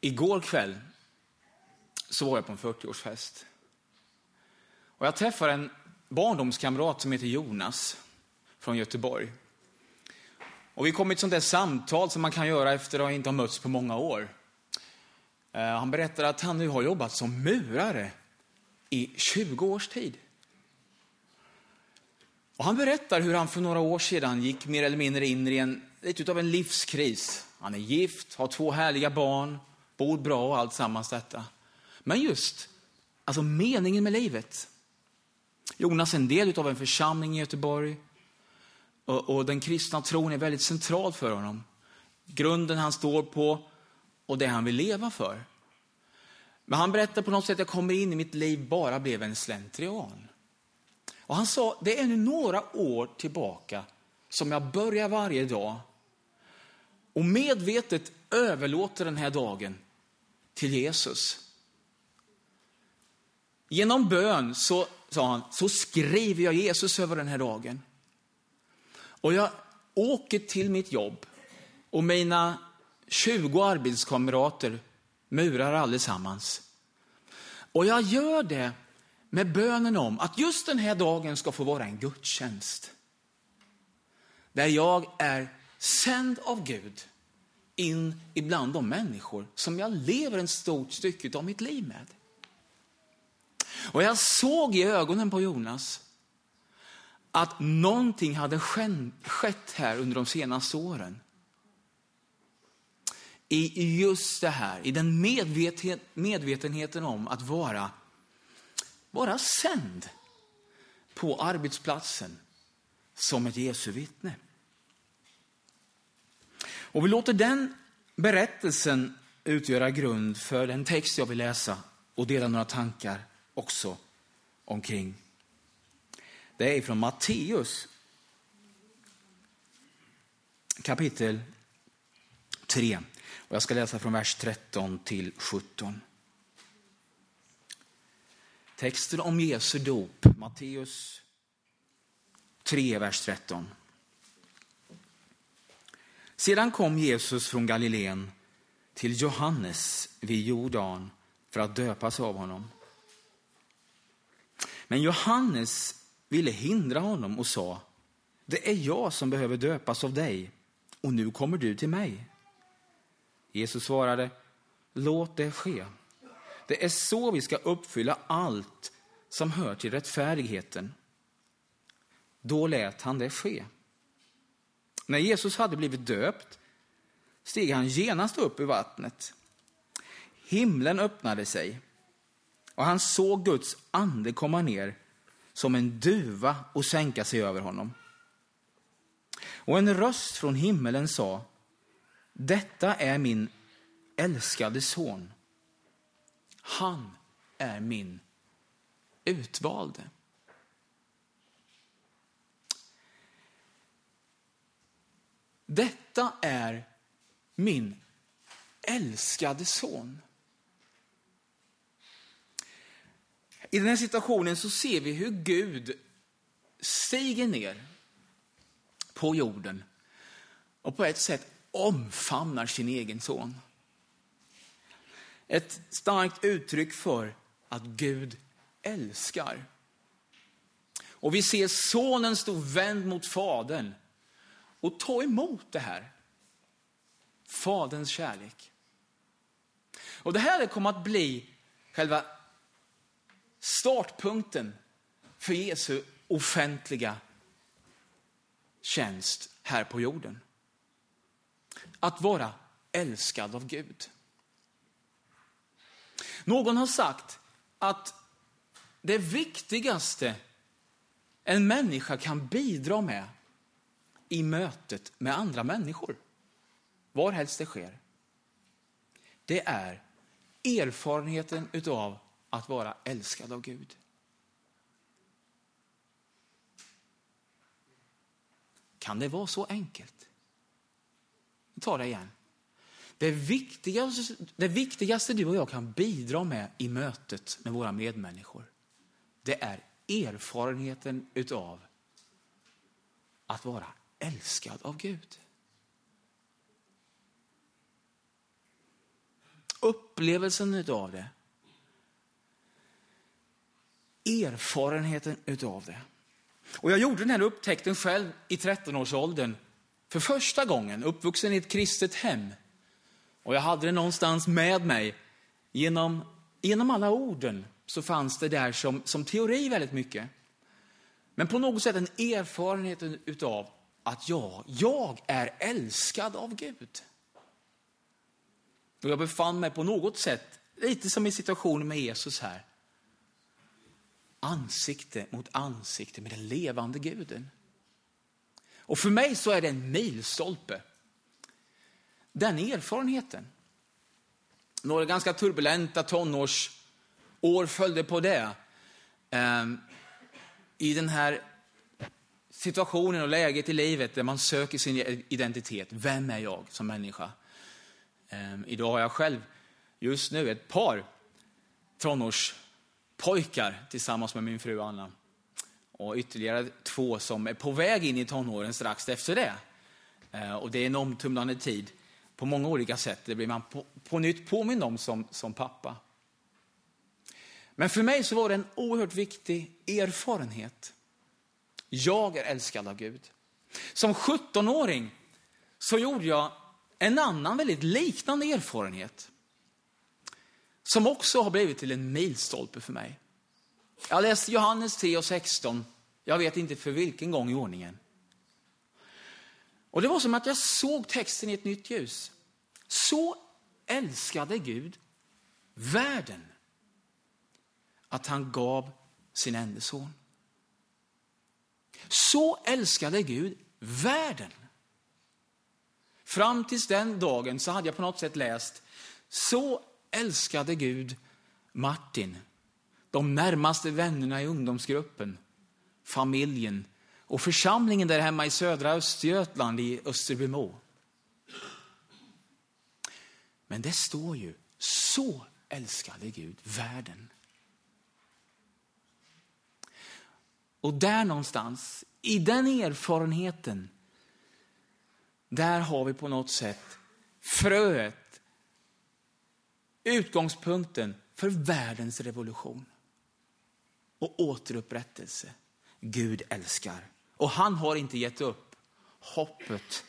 Igår kväll så var jag på en 40-årsfest. Och jag träffade en barndomskamrat som heter Jonas från Göteborg. Och vi kom i ett sånt där samtal som man kan göra efter att inte ha mötts på många år. Eh, han berättade att han nu har jobbat som murare i 20 års tid. Och han berättar hur han för några år sedan gick mer eller mindre in i en, lite av en livskris. Han är gift, har två härliga barn, bor bra och allt sammans detta. Men just alltså meningen med livet. Jonas är en del av en församling i Göteborg. Och, och den kristna tron är väldigt central för honom. Grunden han står på och det han vill leva för. Men han berättar på något sätt att jag kommer in i mitt liv bara blev en slentrian. Och han sa, det är nu några år tillbaka som jag börjar varje dag och medvetet överlåter den här dagen till Jesus. Genom bön så, sa han, så skriver jag Jesus över den här dagen. Och jag åker till mitt jobb och mina 20 arbetskamrater murar allesammans. Och jag gör det med bönen om att just den här dagen ska få vara en gudstjänst. Där jag är sänd av Gud in ibland de människor som jag lever en stort stycke av mitt liv med. Och jag såg i ögonen på Jonas att någonting hade skett här under de senaste åren. I just det här, i den medveten, medvetenheten om att vara, vara sänd på arbetsplatsen som ett Jesu vittne. Och vi låter den berättelsen utgöra grund för den text jag vill läsa och dela några tankar också omkring. Det är från Matteus kapitel 3. Och jag ska läsa från vers 13 till 17. Texten om Jesu dop, Matteus 3, vers 13. Sedan kom Jesus från Galileen till Johannes vid Jordan för att döpas av honom. Men Johannes ville hindra honom och sa, det är jag som behöver döpas av dig och nu kommer du till mig. Jesus svarade, låt det ske. Det är så vi ska uppfylla allt som hör till rättfärdigheten. Då lät han det ske. När Jesus hade blivit döpt steg han genast upp ur vattnet. Himlen öppnade sig och han såg Guds ande komma ner som en duva och sänka sig över honom. Och en röst från himmelen sa, detta är min älskade son. Han är min utvalde. Detta är min älskade son. I den här situationen så ser vi hur Gud stiger ner på jorden och på ett sätt omfamnar sin egen son. Ett starkt uttryck för att Gud älskar. Och vi ser sonen stå vänd mot fadern och ta emot det här. Faderns kärlek. Och det här kommer att bli själva startpunkten för Jesu offentliga tjänst här på jorden. Att vara älskad av Gud. Någon har sagt att det viktigaste en människa kan bidra med i mötet med andra människor, varhelst det sker, det är erfarenheten utav att vara älskad av Gud. Kan det vara så enkelt? Vi tar det igen. Det viktigaste, det viktigaste du och jag kan bidra med i mötet med våra medmänniskor, det är erfarenheten utav att vara älskad av Gud. upplevelsen utav det. Erfarenheten utav det. Och jag gjorde den här upptäckten själv i 13-årsåldern. För första gången, uppvuxen i ett kristet hem. Och jag hade det någonstans med mig. Genom, genom alla orden så fanns det där som, som teori väldigt mycket. Men på något sätt en erfarenhet utav att jag, jag är älskad av Gud. Och jag befann mig på något sätt, lite som i situationen med Jesus här, ansikte mot ansikte med den levande guden. Och för mig så är det en milstolpe. Den erfarenheten. Några ganska turbulenta tonårsår följde på det. Ehm, I den här situationen och läget i livet där man söker sin identitet. Vem är jag som människa? Ehm, idag har jag själv just nu ett par tonårspojkar tillsammans med min fru Anna. Och ytterligare två som är på väg in i tonåren strax efter det. Ehm, och det är en omtumlande tid på många olika sätt. Det blir man på, på nytt påmind om som, som pappa. Men för mig så var det en oerhört viktig erfarenhet. Jag är älskad av Gud. Som 17-åring så gjorde jag en annan väldigt liknande erfarenhet. Som också har blivit till en milstolpe för mig. Jag läste Johannes 3 och 16. Jag vet inte för vilken gång i ordningen. Och det var som att jag såg texten i ett nytt ljus. Så älskade Gud världen att han gav sin enda son. Så älskade Gud världen. Fram tills den dagen så hade jag på något sätt läst, så älskade Gud Martin, de närmaste vännerna i ungdomsgruppen, familjen och församlingen där hemma i södra Östergötland i Österbymo. Men det står ju, så älskade Gud världen. Och där någonstans, i den erfarenheten, där har vi på något sätt fröet, utgångspunkten för världens revolution och återupprättelse. Gud älskar. Och han har inte gett upp hoppet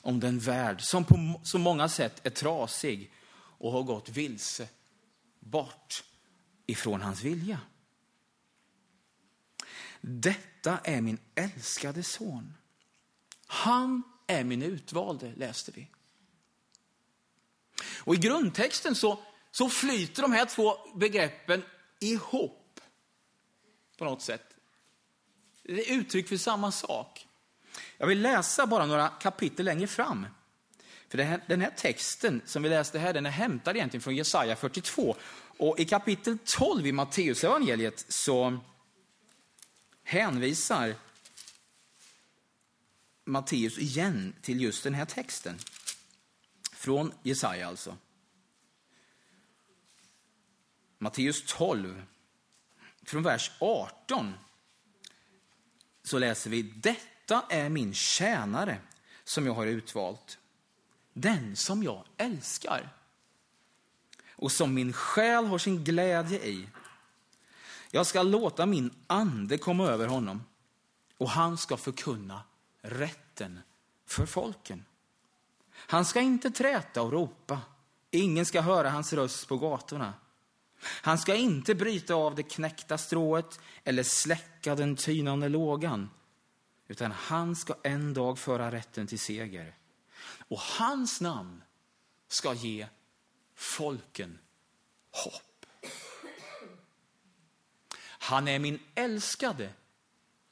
om den värld som på så många sätt är trasig och har gått vilse bort ifrån hans vilja. Detta är min älskade son. Han är min utvalde, läste vi. Och i grundtexten så, så flyter de här två begreppen ihop på något sätt. Det är uttryck för samma sak. Jag vill läsa bara några kapitel längre fram. För här, den här texten som vi läste här, den är hämtad egentligen från Jesaja 42. Och i kapitel 12 i Matteusevangeliet så hänvisar Matteus igen till just den här texten. Från Jesaja alltså. Matteus 12, från vers 18, så läser vi Detta är min tjänare som jag har utvalt, den som jag älskar och som min själ har sin glädje i. Jag ska låta min ande komma över honom och han ska förkunna rätten för folken. Han ska inte träta och ropa. Ingen ska höra hans röst på gatorna. Han ska inte bryta av det knäckta strået eller släcka den tynande lågan, utan han ska en dag föra rätten till seger. Och hans namn ska ge folken hopp. Han är min älskade.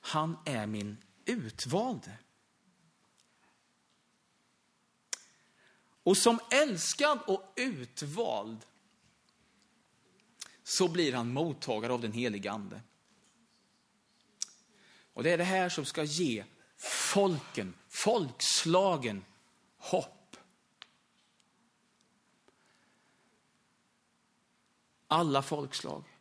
Han är min utvalde. Och som älskad och utvald så blir han mottagare av den helige Ande. Och det är det här som ska ge folken, folkslagen hopp. Alla folkslag.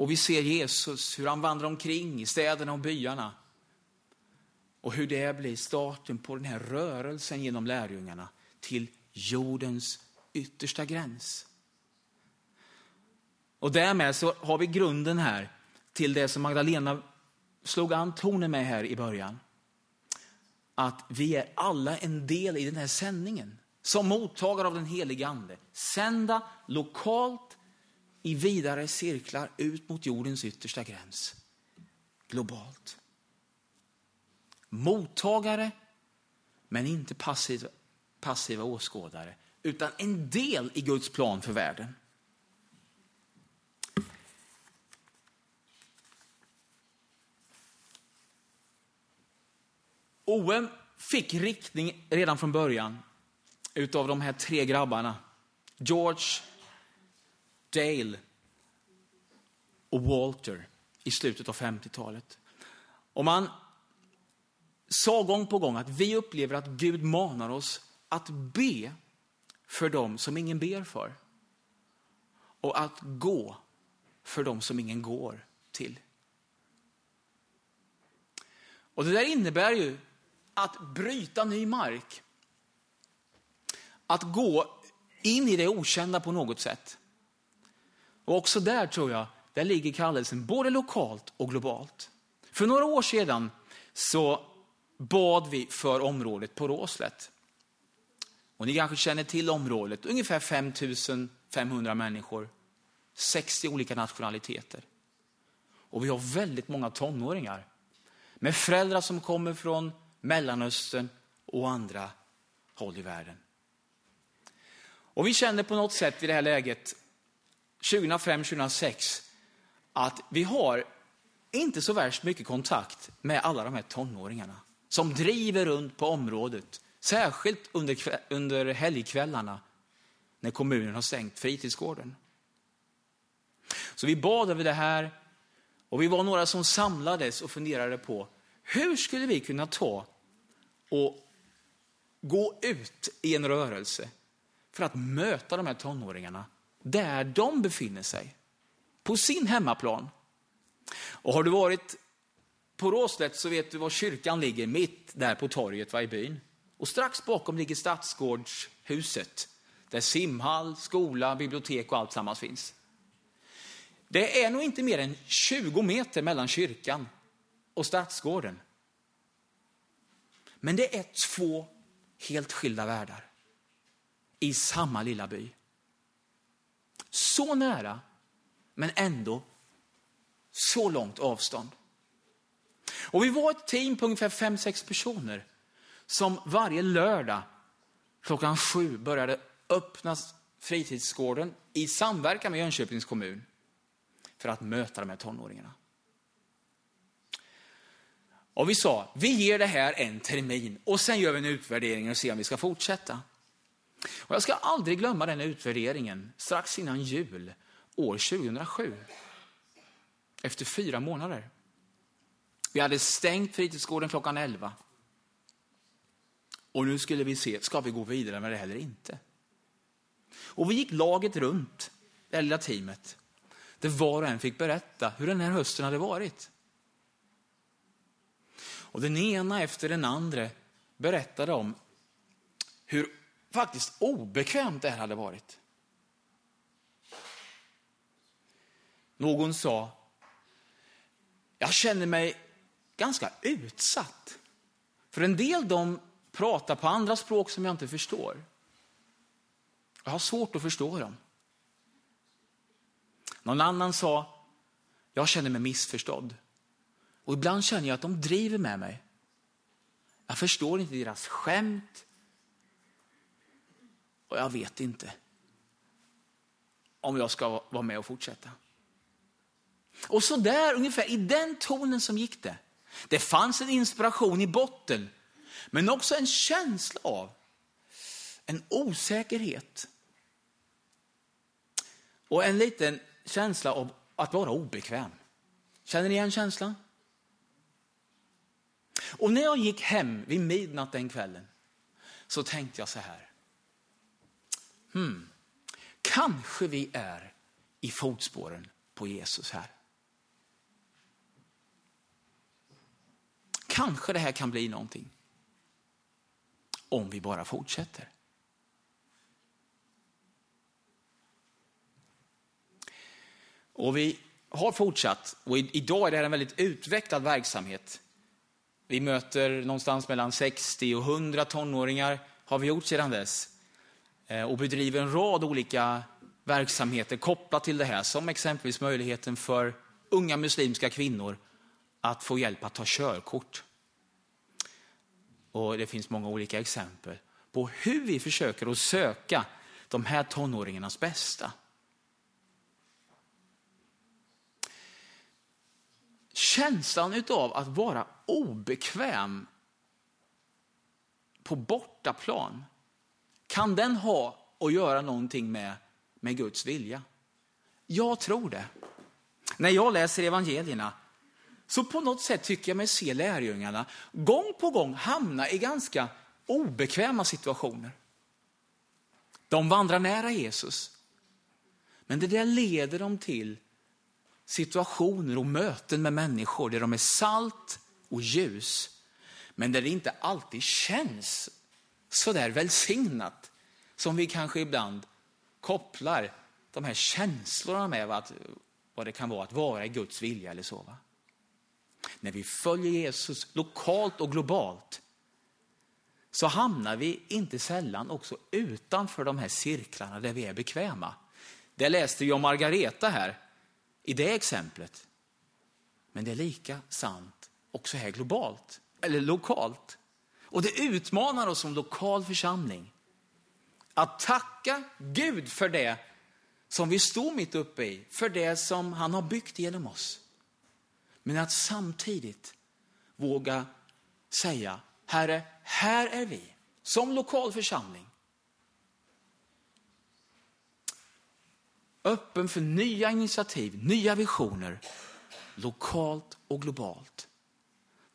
Och vi ser Jesus, hur han vandrar omkring i städerna och byarna. Och hur det blir starten på den här rörelsen genom lärjungarna till jordens yttersta gräns. Och därmed så har vi grunden här till det som Magdalena slog an tonen med här i början. Att vi är alla en del i den här sändningen. Som mottagare av den helige Ande. Sända lokalt i vidare cirklar ut mot jordens yttersta gräns. Globalt. Mottagare, men inte passiva, passiva åskådare. Utan en del i Guds plan för världen. OM fick riktning redan från början utav de här tre grabbarna. George, Dale och Walter i slutet av 50-talet. Och man sa gång på gång att vi upplever att Gud manar oss att be för dem som ingen ber för. Och att gå för dem som ingen går till. Och det där innebär ju att bryta ny mark. Att gå in i det okända på något sätt. Och också där tror jag, där ligger kallelsen både lokalt och globalt. För några år sedan så bad vi för området på Råslätt. Och ni kanske känner till området, ungefär 5500 människor, 60 olika nationaliteter. Och vi har väldigt många tonåringar med föräldrar som kommer från Mellanöstern och andra håll i världen. Och vi känner på något sätt i det här läget, 2005-2006, att vi har inte så värst mycket kontakt med alla de här tonåringarna som driver runt på området, särskilt under, under helgkvällarna när kommunen har stängt fritidsgården. Så vi bad över det här och vi var några som samlades och funderade på hur skulle vi kunna ta och gå ut i en rörelse för att möta de här tonåringarna där de befinner sig, på sin hemmaplan. Och har du varit på Råslätt så vet du var kyrkan ligger, mitt där på torget i byn. Och strax bakom ligger Stadsgårdshuset, där simhall, skola, bibliotek och allt sammans finns. Det är nog inte mer än 20 meter mellan kyrkan och Stadsgården. Men det är två helt skilda världar i samma lilla by. Så nära, men ändå så långt avstånd. Och vi var ett team på ungefär fem sex personer som varje lördag klockan sju började öppna fritidsgården i samverkan med Jönköpings kommun för att möta de här tonåringarna. Och vi sa, vi ger det här en termin och sen gör vi en utvärdering och ser om vi ska fortsätta. Och jag ska aldrig glömma den utvärderingen strax innan jul år 2007. Efter fyra månader. Vi hade stängt fritidsgården klockan 11. Och nu skulle vi se, ska vi gå vidare med det eller inte? Och vi gick laget runt, det lilla teamet. Där var och en fick berätta hur den här hösten hade varit. Och den ena efter den andra berättade om hur faktiskt obekvämt det här hade varit. Någon sa, jag känner mig ganska utsatt. För en del de pratar på andra språk som jag inte förstår. Jag har svårt att förstå dem. Någon annan sa, jag känner mig missförstådd. Och ibland känner jag att de driver med mig. Jag förstår inte deras skämt. Och jag vet inte om jag ska vara med och fortsätta. Och så där ungefär i den tonen som gick det. Det fanns en inspiration i botten, men också en känsla av en osäkerhet. Och en liten känsla av att vara obekväm. Känner ni igen känslan? Och när jag gick hem vid midnatt den kvällen så tänkte jag så här hmm, kanske vi är i fotspåren på Jesus här. Kanske det här kan bli någonting. Om vi bara fortsätter. Och vi har fortsatt, och idag är det här en väldigt utvecklad verksamhet. Vi möter någonstans mellan 60 och 100 tonåringar, har vi gjort sedan dess. Eh, och bedriver en rad olika verksamheter kopplat till det här, som exempelvis möjligheten för unga muslimska kvinnor att få hjälp att ta körkort. Och det finns många olika exempel på hur vi försöker att söka de här tonåringarnas bästa. Känslan av att vara obekväm på bortaplan, kan den ha att göra någonting med, med Guds vilja? Jag tror det. När jag läser evangelierna så på något sätt tycker jag mig se lärjungarna gång på gång hamna i ganska obekväma situationer. De vandrar nära Jesus. Men det där leder dem till situationer och möten med människor där de är salt och ljus. Men där det inte alltid känns sådär välsignat som vi kanske ibland kopplar de här känslorna med vad, vad det kan vara att vara i Guds vilja eller så. Va? När vi följer Jesus lokalt och globalt så hamnar vi inte sällan också utanför de här cirklarna där vi är bekväma. Det läste jag Margareta här i det exemplet. Men det är lika sant också här globalt, eller lokalt. Och det utmanar oss som lokal församling att tacka Gud för det som vi står mitt uppe i, för det som han har byggt genom oss. Men att samtidigt våga säga, Herre, här är vi som lokal församling. Öppen för nya initiativ, nya visioner, lokalt och globalt.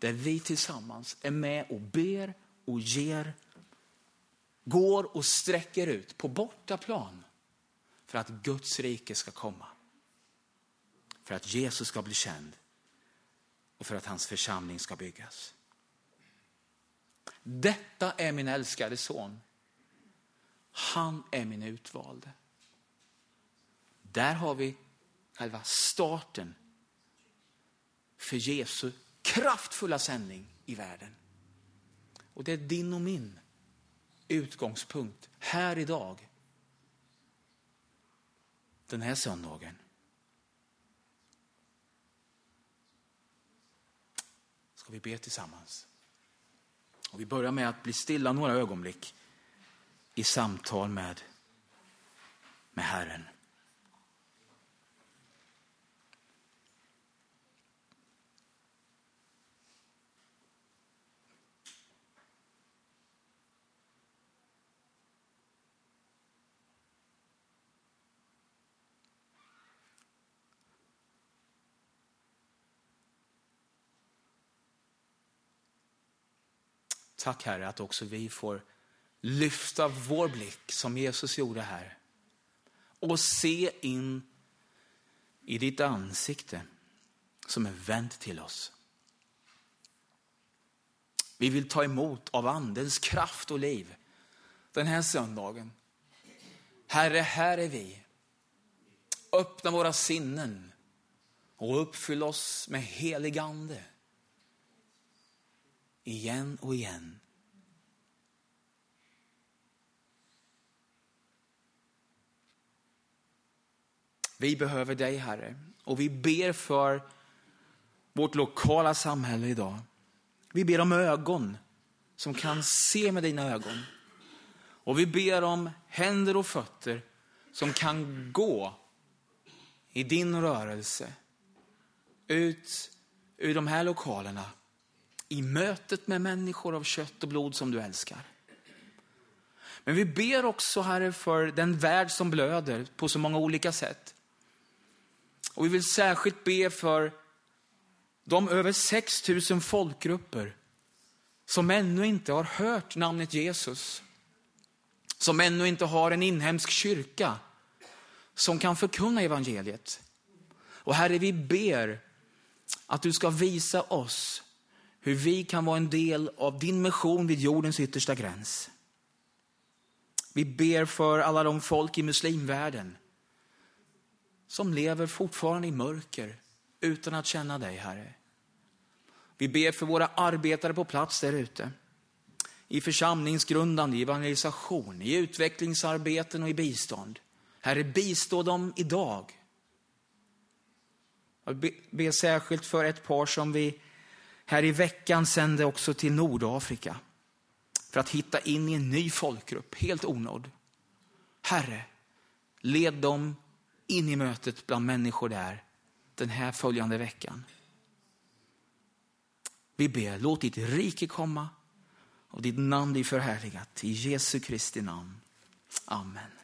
Där vi tillsammans är med och ber och ger, går och sträcker ut på bortaplan för att Guds rike ska komma. För att Jesus ska bli känd och för att hans församling ska byggas. Detta är min älskade son. Han är min utvalde. Där har vi själva starten för Jesu kraftfulla sändning i världen. Och det är din och min utgångspunkt här idag. Den här söndagen. Ska vi be tillsammans? Och vi börjar med att bli stilla några ögonblick i samtal med, med Herren. Tack Herre att också vi får lyfta vår blick som Jesus gjorde här och se in i ditt ansikte som är vänt till oss. Vi vill ta emot av andens kraft och liv den här söndagen. Herre, här är vi. Öppna våra sinnen och uppfyll oss med helig ande igen och igen. Vi behöver dig, Herre, och vi ber för vårt lokala samhälle idag. Vi ber om ögon som kan se med dina ögon. Och vi ber om händer och fötter som kan gå i din rörelse ut ur de här lokalerna i mötet med människor av kött och blod som du älskar. Men vi ber också, Herre, för den värld som blöder på så många olika sätt. Och vi vill särskilt be för de över 6 000 folkgrupper som ännu inte har hört namnet Jesus. Som ännu inte har en inhemsk kyrka som kan förkunna evangeliet. Och Herre, vi ber att du ska visa oss hur vi kan vara en del av din mission vid jordens yttersta gräns. Vi ber för alla de folk i muslimvärlden som lever fortfarande i mörker utan att känna dig, Herre. Vi ber för våra arbetare på plats där ute. I församlingsgrundande, i evangelisation, i utvecklingsarbeten och i bistånd. Herre, bistå dem idag. Jag ber särskilt för ett par som vi här i veckan sände också till Nordafrika. För att hitta in i en ny folkgrupp, helt onådd. Herre, led dem in i mötet bland människor där den här följande veckan. Vi ber, låt ditt rike komma och ditt namn bli förhärligat. I Jesu Kristi namn. Amen.